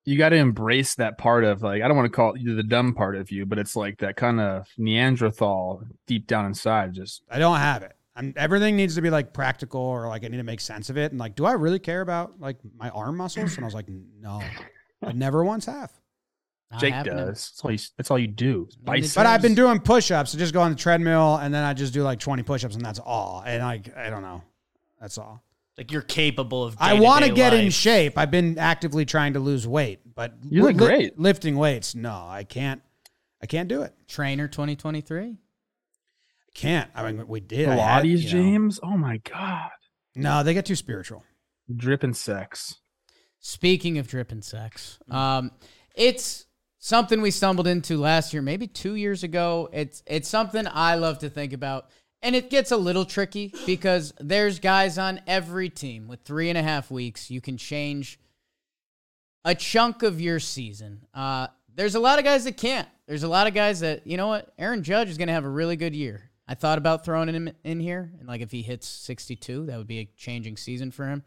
You got to embrace that part of like I don't want to call it the dumb part of you, but it's like that kind of Neanderthal deep down inside. Just I don't have it. I'm, everything needs to be like practical or like I need to make sense of it. And like, do I really care about like my arm muscles? And I was like, no, I never once have. Not Jake happening. does. That's all you. That's all you do. Biceps. But I've been doing push-ups. I just go on the treadmill and then I just do like 20 push-ups and that's all. And like, I don't know. That's all. Like you're capable of. I want to day-to-day get in shape. I've been actively trying to lose weight, but You look li- great. lifting weights. No, I can't. I can't do it. Trainer 2023. I can't. I mean, we did. I had, Pilates, you know. James. Oh my god, No, they get too spiritual. dripping sex. Speaking of dripping sex, um, it's something we stumbled into last year, maybe two years ago. It's it's something I love to think about, and it gets a little tricky because there's guys on every team with three and a half weeks. You can change a chunk of your season. Uh, there's a lot of guys that can't. There's a lot of guys that you know what. Aaron Judge is going to have a really good year. I thought about throwing him in here, and like if he hits 62, that would be a changing season for him.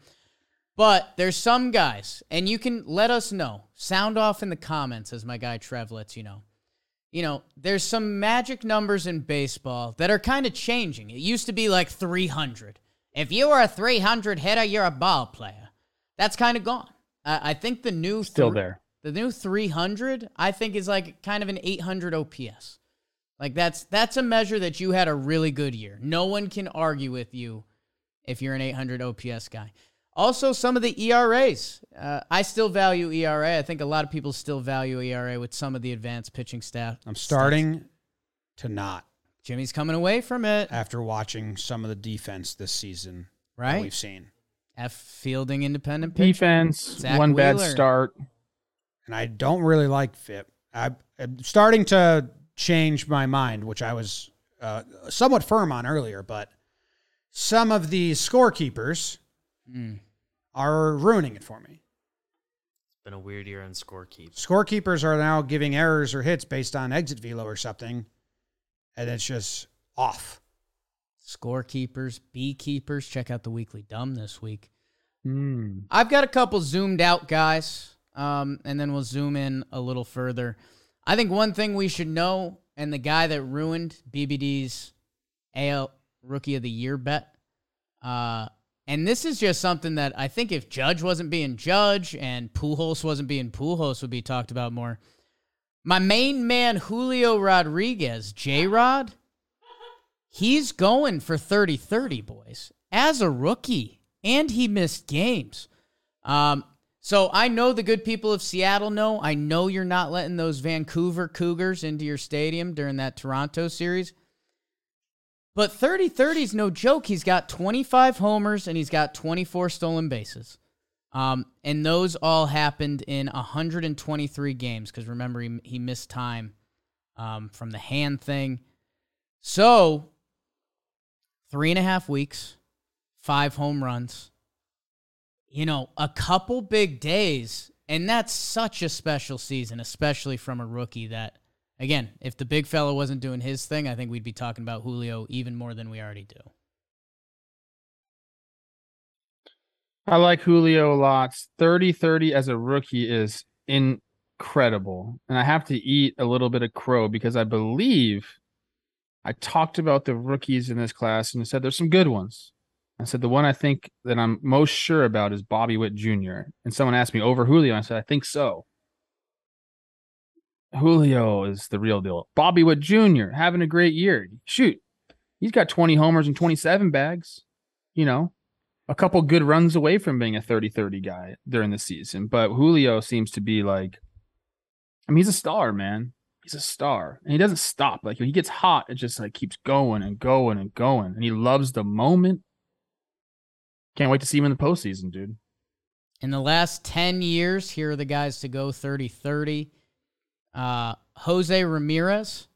But there's some guys, and you can let us know. Sound off in the comments, as my guy Trev lets you know. You know, there's some magic numbers in baseball that are kind of changing. It used to be like 300. If you were a 300 hitter, you're a ball player. That's kind of gone. I I think the new Still thr- there. The new 300, I think, is like kind of an 800 OPS. Like that's that's a measure that you had a really good year. No one can argue with you if you're an 800 OPS guy. Also, some of the ERAs. Uh, I still value ERA. I think a lot of people still value ERA with some of the advanced pitching staff. I'm starting to not Jimmy's coming away from it, after watching some of the defense this season that right? we've seen. F fielding independent pitch. Defense, Zach one bad start. And I don't really like FIP. I, I'm starting to change my mind, which I was uh, somewhat firm on earlier, but some of the scorekeepers Mm. Are ruining it for me. It's been a weird year on scorekeep. Scorekeepers are now giving errors or hits based on exit velo or something, and it's just off. Scorekeepers, beekeepers. Check out the weekly dumb this week. Hmm. I've got a couple zoomed out guys, um, and then we'll zoom in a little further. I think one thing we should know, and the guy that ruined BBD's AL Rookie of the Year bet, uh, and this is just something that I think if Judge wasn't being Judge and Pujols wasn't being Pujols would be talked about more. My main man Julio Rodriguez, J Rod, he's going for 30 30, boys, as a rookie, and he missed games. Um, so I know the good people of Seattle know. I know you're not letting those Vancouver Cougars into your stadium during that Toronto series. But 30 30 is no joke. He's got 25 homers and he's got 24 stolen bases. Um, and those all happened in 123 games because remember, he, he missed time um, from the hand thing. So three and a half weeks, five home runs, you know, a couple big days. And that's such a special season, especially from a rookie that, again, if the big fella wasn't doing his thing, I think we'd be talking about Julio even more than we already do. I like Julio lots. 30 30 as a rookie is incredible. And I have to eat a little bit of crow because I believe I talked about the rookies in this class and said there's some good ones. I said the one I think that I'm most sure about is Bobby Witt Jr. And someone asked me over Julio. I said, I think so. Julio is the real deal. Bobby Witt Jr. having a great year. Shoot, he's got 20 homers and 27 bags. You know, a couple good runs away from being a 30 30 guy during the season. But Julio seems to be like, I mean, he's a star, man. He's a star. And he doesn't stop. Like when he gets hot, it just like keeps going and going and going. And he loves the moment. Can't wait to see him in the postseason, dude. In the last 10 years, here are the guys to go 30 30. Uh, Jose Ramirez,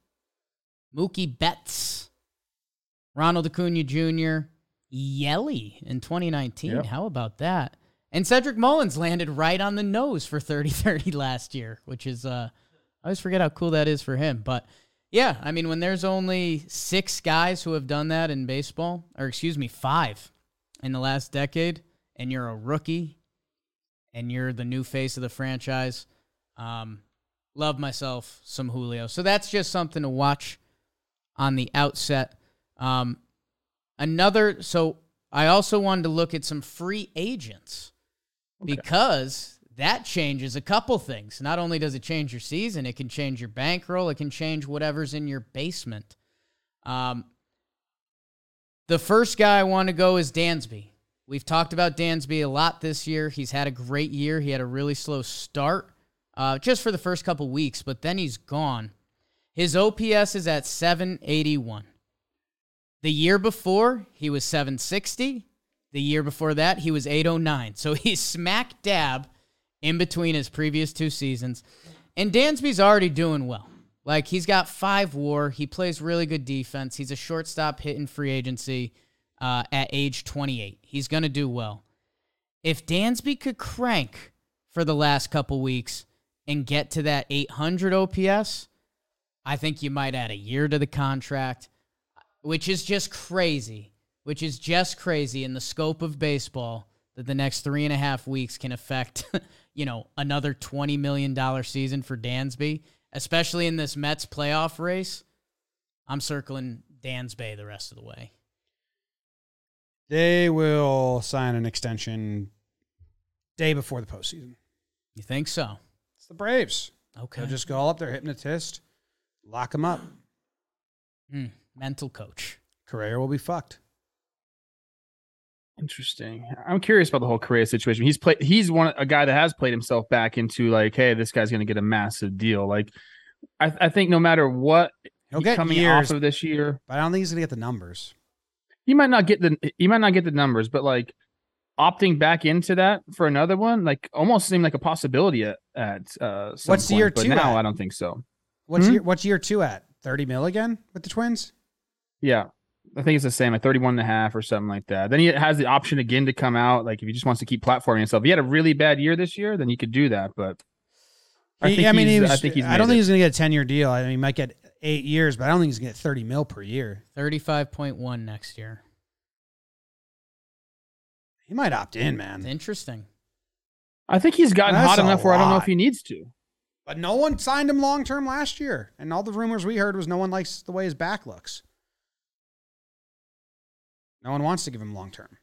Mookie Betts, Ronald Acuna Jr., Yelly in 2019. Yep. How about that? And Cedric Mullins landed right on the nose for 30 30 last year, which is, uh, I always forget how cool that is for him. But yeah, I mean, when there's only six guys who have done that in baseball, or excuse me, five in the last decade, and you're a rookie and you're the new face of the franchise, um, love myself some Julio. So that's just something to watch on the outset. Um, another, so I also wanted to look at some free agents because that changes a couple things. Not only does it change your season, it can change your bankroll, it can change whatever's in your basement. Um, the first guy I want to go is Dansby. We've talked about Dansby a lot this year. He's had a great year. He had a really slow start uh, just for the first couple weeks, but then he's gone. His OPS is at 781. The year before, he was 760. The year before that, he was 809. So he's smack dab in between his previous two seasons. And Dansby's already doing well. Like he's got five war. He plays really good defense. He's a shortstop hitting free agency uh, at age 28. He's going to do well. If Dansby could crank for the last couple weeks and get to that 800 OPS, I think you might add a year to the contract, which is just crazy. Which is just crazy in the scope of baseball that the next three and a half weeks can affect, you know, another $20 million season for Dansby, especially in this Mets playoff race. I'm circling Dansby the rest of the way. They will sign an extension day before the postseason. You think so? It's the Braves. Okay. They'll just go up there, hypnotist, lock him up. Hmm. mental coach. Correa will be fucked. Interesting. I'm curious about the whole Correa situation. He's played. He's one a guy that has played himself back into like, hey, this guy's going to get a massive deal. Like, I, I think no matter what He'll he's get coming years, off of this year, but I don't think he's gonna get the numbers. he might not get the he might not get the numbers, but like opting back into that for another one, like almost seemed like a possibility at at uh, some What's point, year but two now at? I don't think so. What's Hmm? year what's year two at? Thirty mil again with the twins? Yeah. I think it's the same, like 31 and a half or something like that. Then he has the option again to come out. Like if he just wants to keep platforming himself. If he had a really bad year this year, then he could do that. But I He- think I mean, he was, I think he's I don't think it. he's gonna get a ten year deal. I mean, he might get eight years, but I don't think he's gonna get thirty mil per year. 35.1 next year. He might opt in, It's man. interesting. I think he's gotten That's hot a enough where I don't know lot. if he needs to. But no one signed him long term last year, and all the rumors we heard was no one likes the way his back looks. No one wants to give him long term.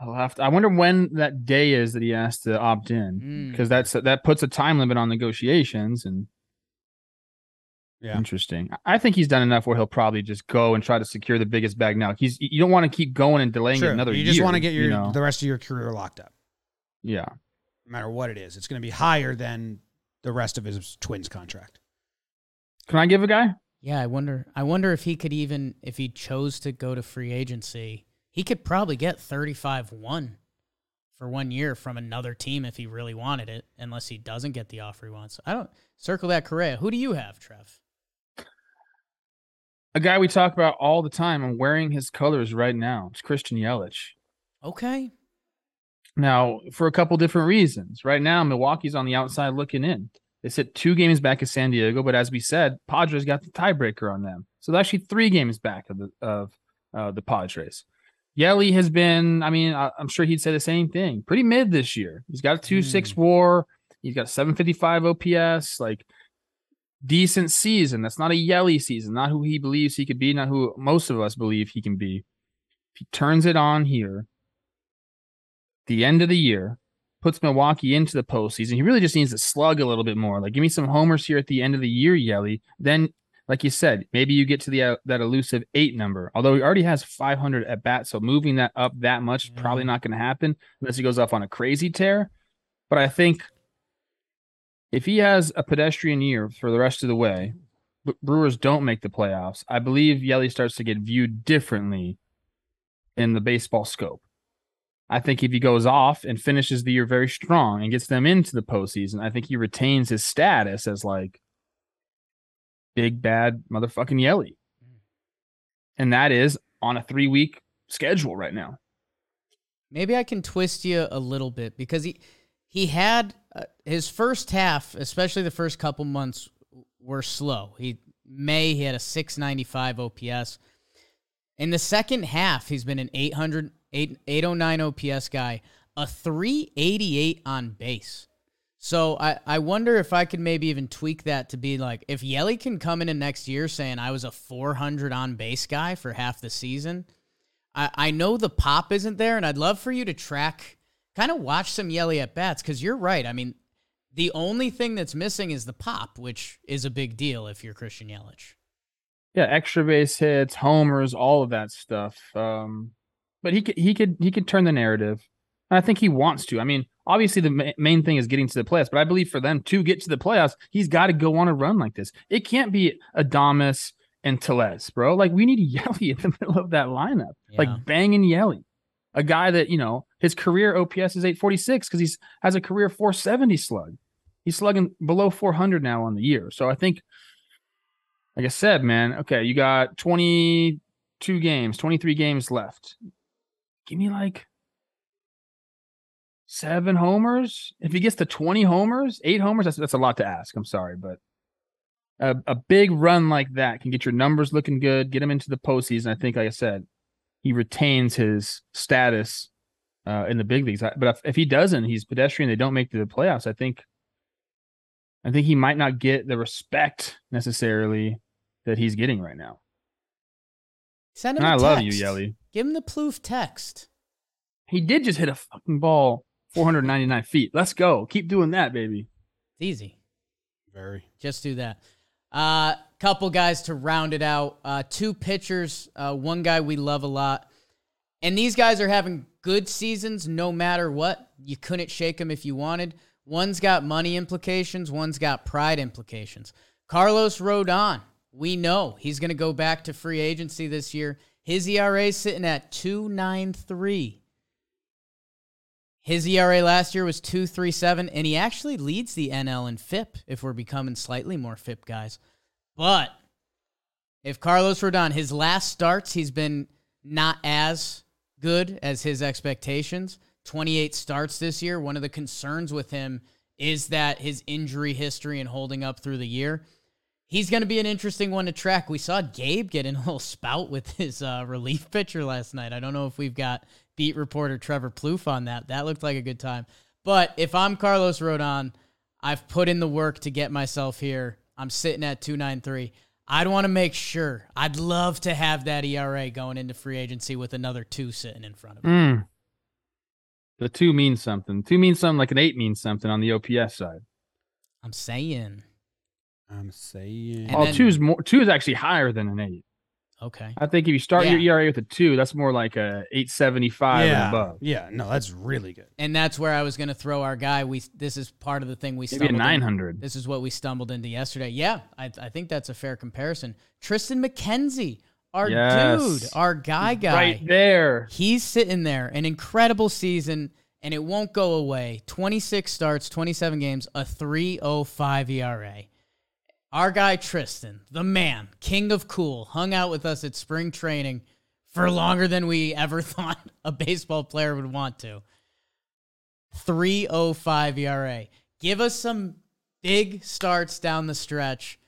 I'll have to, I wonder when that day is that he has to opt in Mm. because that's that puts a time limit on negotiations and Yeah. interesting. I think he's done enough where he'll probably just go and try to secure the biggest bag now. He's you don't want to keep going and delaying it True. another you year. just want to get your you know? the rest of your career locked up, yeah. no matter what it is. It's going to be higher than the rest of his twins contract. Can I give a guy? Yeah, I wonder. I wonder if he could even, if he chose to go to free agency, he could probably get thirty-five one for one year from another team if he really wanted it. Unless he doesn't get the offer he wants. I don't circle that Correa. Who do you have, Trev? A guy we talk about all the time. I'm wearing his colors right now. It's Christian Yelich. Okay. Now, for a couple different reasons. Right now, Milwaukee's on the outside looking in. They sit two games back of San Diego, but as we said, Padres got the tiebreaker on them. So they're actually three games back of the of uh, the Padres. Yelly has been, I mean, I, am sure he'd say the same thing. Pretty mid this year. He's got a 2 6 Mm. war. He's got 755 OPS, like decent season. That's not a Yelly season, not who he believes he could be, not who most of us believe he can be. If he turns it on here, the end of the year, puts Milwaukee into the postseason, he really just needs to slug a little bit more. Like, give me some homers here at the end of the year, Yelly. Then like you said, maybe you get to the uh, that elusive eight number. Although he already has 500 at bat, so moving that up that much is probably not going to happen unless he goes off on a crazy tear. But I think if he has a pedestrian year for the rest of the way, Bre- Brewers don't make the playoffs. I believe Yelly starts to get viewed differently in the baseball scope. I think if he goes off and finishes the year very strong and gets them into the postseason, I think he retains his status as like big bad motherfucking Yelly. And that is on a three week schedule right now. Maybe I can twist you a little bit because he he had uh, his first half, especially the first couple months, were slow. He May he had a 695 OPS. In the second half, he's been an 800 8, 809 OPS guy, a 388 on base. So I, I wonder if I could maybe even tweak that to be like if Yelly can come in next year saying I was a 400 on base guy for half the season. I, I know the pop isn't there, and I'd love for you to track, kind of watch some Yelly at bats because you're right. I mean, the only thing that's missing is the pop, which is a big deal if you're Christian Yelich. Yeah, extra base hits, homers, all of that stuff. Um, but he could he could he could turn the narrative. And I think he wants to. I mean, obviously the ma- main thing is getting to the playoffs, but I believe for them to get to the playoffs, he's got to go on a run like this. It can't be Adames and Tellez, bro. Like we need Yelly in the middle of that lineup, Yeah. like banging Yelly, a guy that you know his career OPS is 846 because he's has a career 470 slug. He's slugging below 400 now on the year. So I think like I said, man, okay, you got 22 games, 23 games left. Give me like seven homers. If he gets to 20 homers, eight homers, that's, that's a lot to ask. I'm sorry, but a, a big run like that can get your numbers looking good, get him into the postseason. I think, like I said, he retains his status uh, in the big leagues. But if, if he doesn't, he's pedestrian. They don't make the playoffs. I think, I think he might not get the respect necessarily that he's getting right now. Send him And a I love you. Yelly. Give him the Plouffe text. He did just hit a fucking ball 499 feet. Let's go. Keep doing that, baby. It's easy. Very. Just do that. Uh, couple guys to round it out. Uh, two pitchers. Uh, one guy we love a lot, and these guys are having good seasons no matter what. You couldn't shake them if you wanted. One's got money implications. One's got pride implications. Carlos Rodon. We know he's going to go back to free agency this year. His ERA sitting at two nine three. His ERA last year was 237, and he actually leads the NL in FIP if we're becoming slightly more FIP guys. But if Carlos Rodon, his last starts, he's been not as good as his expectations. 28 starts this year. One of the concerns with him is that his injury history and holding up through the year. He's going to be an interesting one to track. We saw Gabe get in a little spout with his uh, relief pitcher last night. I don't know if we've got beat reporter Trevor Plouffe on that. That looked like a good time. But if I'm Carlos Rodon, I've put in the work to get myself here. I'm sitting at 293. I'd want to make sure. I'd love to have that ERA going into free agency with another two sitting in front of me. Mm. The two means something. Two means something like an eight means something on the OPS side. I'm saying. I'm saying. And oh, then- two's more. Two is actually higher than an eight. Okay. I think if you start your ERA with a two, that's more like a eight seventy five yeah. and above. Yeah. No, that's really good. And that's where I was going to throw our guy. We this is part of the thing we Maybe stumbled in- nine hundred. This is what we stumbled into yesterday. Yeah, I, I think that's a fair comparison. Triston McKenzie, our Yes. dude, our guy guy. Right there. He's sitting there, an incredible season, and it won't go away. 26 starts, 27 games, a 305 ERA. Our guy Triston, the man, king of cool, hung out with us at spring training for longer than we ever thought a baseball player would want to. 305 ERA. Give us some big starts down the stretch.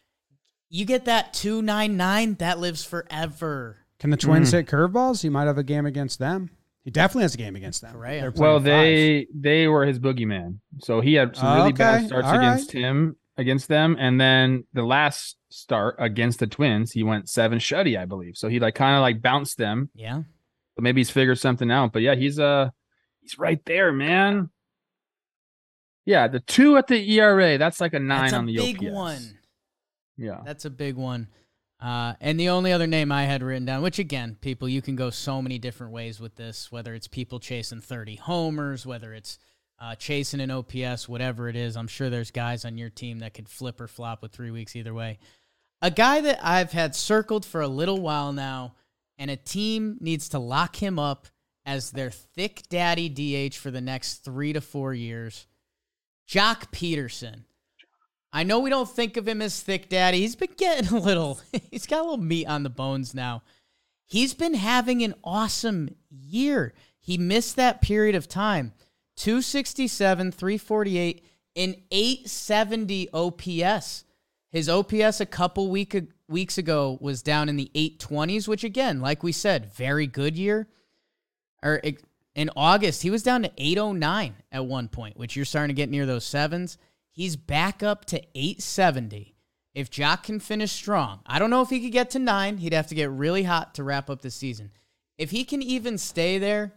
You get that 299, that lives forever. Can the Twins mm-hmm. hit curveballs? He might have a game against them. He definitely has a game against them. Correa. They're Well, five. they they were his boogeyman, so he had some really Okay, bad starts all against him against them, and then the last start against the Twins, he went seven shutty, I believe. So he like kind of like bounced them, Yeah. but maybe he's figured something out. But yeah, he's uh he's right there, man. Yeah, the two at the ERA, that's like a nine That's a on the big OPS. one. Yeah, That's a big one. Uh, and the only other name I had written down, which again, people, you can go so many different ways with this, whether it's people chasing 30 homers, whether it's uh, chasing an OPS, whatever it is. I'm sure there's guys on your team that could flip or flop with three weeks either way. A guy that I've had circled for a little while now, and a team needs to lock him up as their thick daddy DH for the next three to four years. Joc Pederson. I know we don't think of him as thick daddy. He's been getting a little, he's got a little meat on the bones now. He's been having an awesome year. He missed that period of time. 267, 348, and 870 OPS. His OPS a couple week, weeks ago was down in the 820s, which again, like we said, very good year. Or in August, he was down to 809 at one point, which you're starting to get near those sevens. He's back up to 870. If Joc can finish strong, I don't know if he could get to nine. He'd have to get really hot to wrap up the season. If he can even stay there,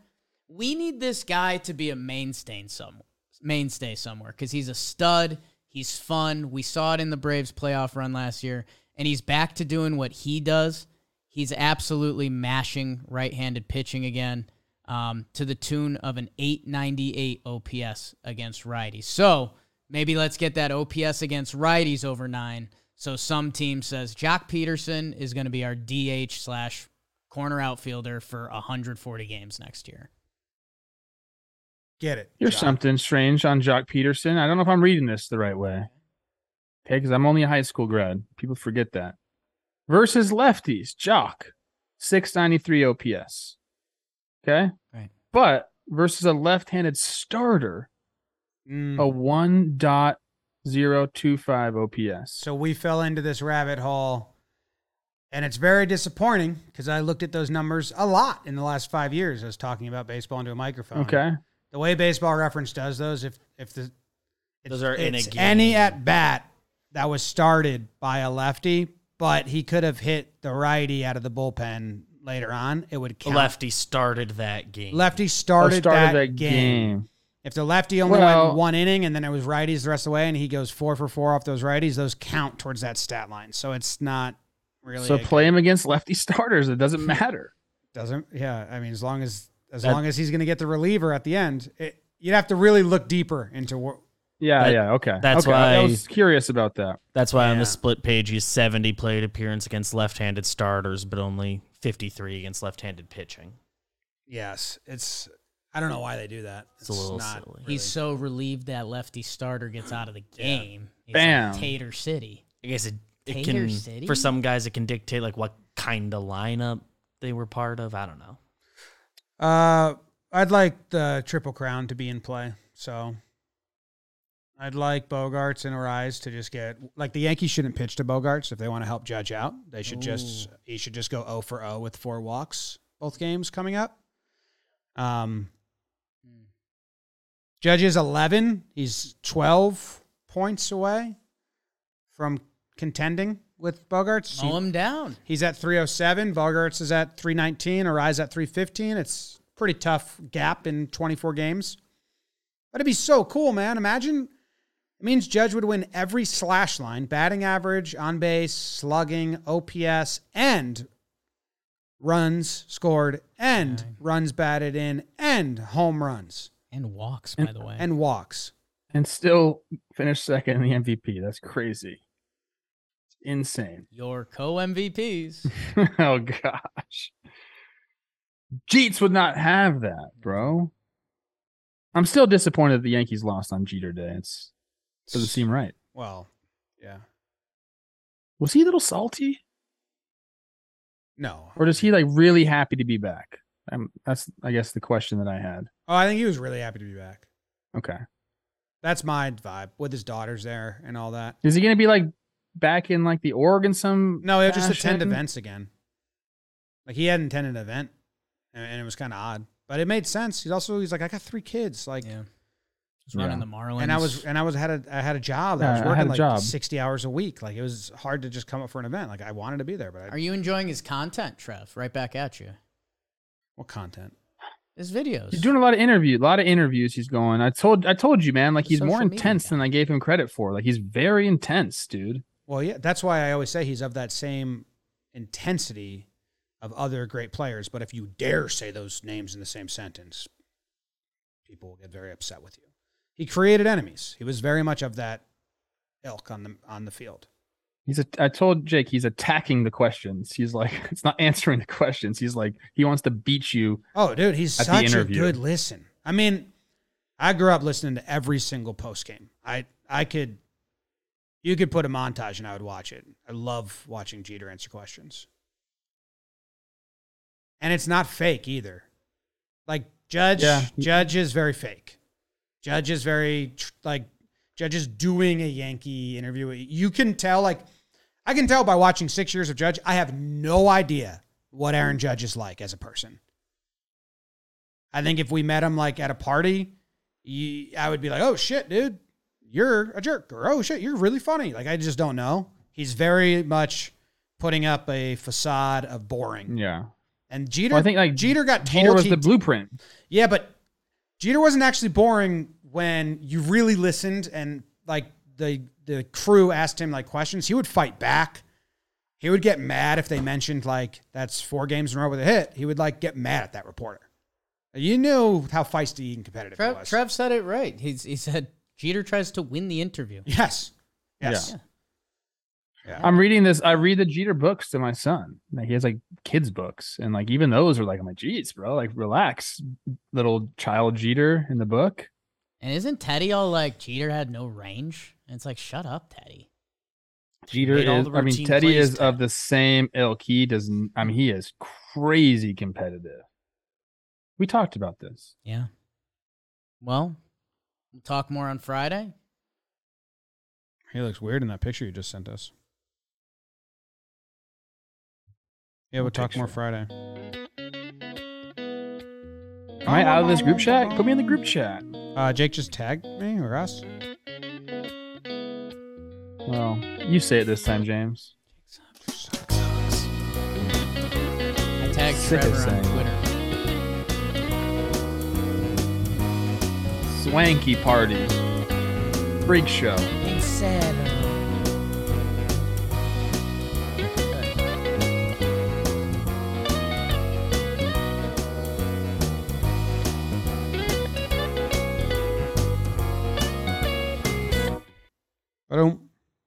we need this guy to be a mainstay somewhere. Mainstay somewhere because he's a stud. He's fun. We saw it in the Braves playoff run last year, and he's back to doing what he does. He's absolutely mashing right-handed pitching again um, to the tune of an 898 OPS against righties. So maybe let's get that OPS against righties over nine. So some team says Joc Pederson is going to be our DH slash corner outfielder for 140 games next year. Get it. Here's Joc. something strange on Joc Pederson. I don't know if I'm reading this the right way. Okay, because I'm only a high school grad. People forget that. Versus lefties, Joc, 693 OPS. Okay. Right. But versus a left-handed starter, Mm. a 1.025 OPS. So we fell into this rabbit hole, and it's very disappointing because I looked at those numbers a lot in the last five years. I was talking about baseball into a microphone. Okay. The way Baseball Reference does those, if if the it's, Those are in a game. any at bat that was started by a lefty, but he could have hit the righty out of the bullpen later on. It would The count. lefty started that game. Lefty Oh, started, started that, game. If the lefty only Well- went one inning and then it was righties the rest of the way, and he goes four for four off those righties, those count towards that stat line. So it's not really. So a- play him against lefty starters. It doesn't matter. doesn't. Yeah, I mean, as long as as That- long as he's going to get the reliever at the end, it, you'd have to really look deeper into what. Yeah, That- yeah, okay. that's okay. I- I was curious about that. That's why on the split page he's 70 plate appearance against left-handed starters, but only 53 against left-handed pitching. Yes, it's. I don't know why they do that. It's a little silly. really- He's so relieved that lefty starter gets out of the game. He's Bam. like Tater City. I guess it, it Tater can City? for some guys it can dictate like what kind of lineup they were part of. I don't know. Uh, I'd like the triple crown to be in play. So I'd like Bogaerts and Arraez to just get like the Yankees shouldn't pitch to Bogaerts if they want to help Judge out. They should just he should just go 0 for 0 with four walks both games coming up. Um Judge is 11. He's 12 points away from contending with Bogaerts. Mow him down. He's at 307. Bogarts is at 319. Arraez at 315. It's a pretty tough gap in 24 games. But it'd be so cool, man. Imagine it means Judge would win every slash line, batting average, on base, slugging, OPS, and runs scored, and runs batted in, and home runs, And walks, by the way. and walks. And still finish second in the MVP. That's crazy. Insane. Your co MVPs. oh gosh. Jeets would not have that, bro. I'm still disappointed that the Yankees lost on Jeter Day. It's doesn't seem right. Well, yeah. Was he a little salty, No. or is he like really happy to be back? Um, that's I guess the question that I had. Oh, I think he was really happy to be back. Okay, That's my vibe with his daughters there and all that. is he gonna be like back in like the org in some? No, he'll just attend events again. Like he hadn't attended an event, and, and it was kind of odd, but it made sense. He's also he's like, I got three kids, like, Yeah. Just Yeah. running the Marlins. and I was and I was had a I had a job. that I Yeah, was I working had a like job. sixty hours a week. Like it was hard to just come up for an event. Like I wanted to be there, but I, Are you enjoying his content, Trev? Right back at you. what content? His videos. He's doing a lot of interview, a lot of interviews. He's going. I told, I told you, man. Like he's more Social media intense guy. than I gave him credit for. Like he's very intense, dude. Well, yeah, that's why I always say he's of that same intensity of other great players. But if you dare say those names in the same sentence, people will get very upset with you. He created enemies. He was very much of that ilk on the on the field. He's a. I told Jake he's attacking the questions. He's like, it's not answering the questions. He's like, he wants to beat you. Oh, dude, he's such a good listen. I mean, I grew up listening to every single post game. I I could, you could put a montage and I would watch it. I love watching Jeter answer questions, and it's not fake either. Like Judge, Yeah. Judge is very fake. Judge is very like Judge is doing a Yankee interview. You can tell, like, I can tell by watching six years of Judge. I have no idea what Aaron Judge is like as a person. I think if we met him like at a party, you, I would be like, "Oh shit, dude, you're a jerk," or "Oh shit, you're really funny." Like I just don't know. He's very much putting up a facade of boring. Yeah. And Jeter, Well, I think like Jeter got told Jeter was he the blueprint. yeah, but Jeter wasn't actually boring when you really listened and like the the crew asked him like questions. He would fight back. He would get mad if they mentioned like that's four games in a row with a hit. He would like get mad at that reporter. You knew how feisty and competitive he Trev, was. Trev said it right. He's, he said Jeter tries to win the interview. Yes. Yes. Yeah. I'm reading this. I read the Jeter books to my son. Like he has like kids books, and like even those are like, I'm like, geez, bro, like relax, little child Jeter in the book. And isn't Teddy all like Jeter had no range? And it's like, shut up, Teddy. Jeter made all is. the I mean, Teddy is Ted. of the same ilk. He doesn't. I mean, he is crazy competitive. We talked about this. Yeah. Well, we'll talk more on Friday. He looks weird in that picture you just sent us. Yeah, we'll What talk more? Friday. Am I out of this group chat? Put me in the group chat. Uh, Jake just tagged me or us. Well, you say it this time, James. I tagged Sick Trevor on. Twitter. Swanky party, freak show.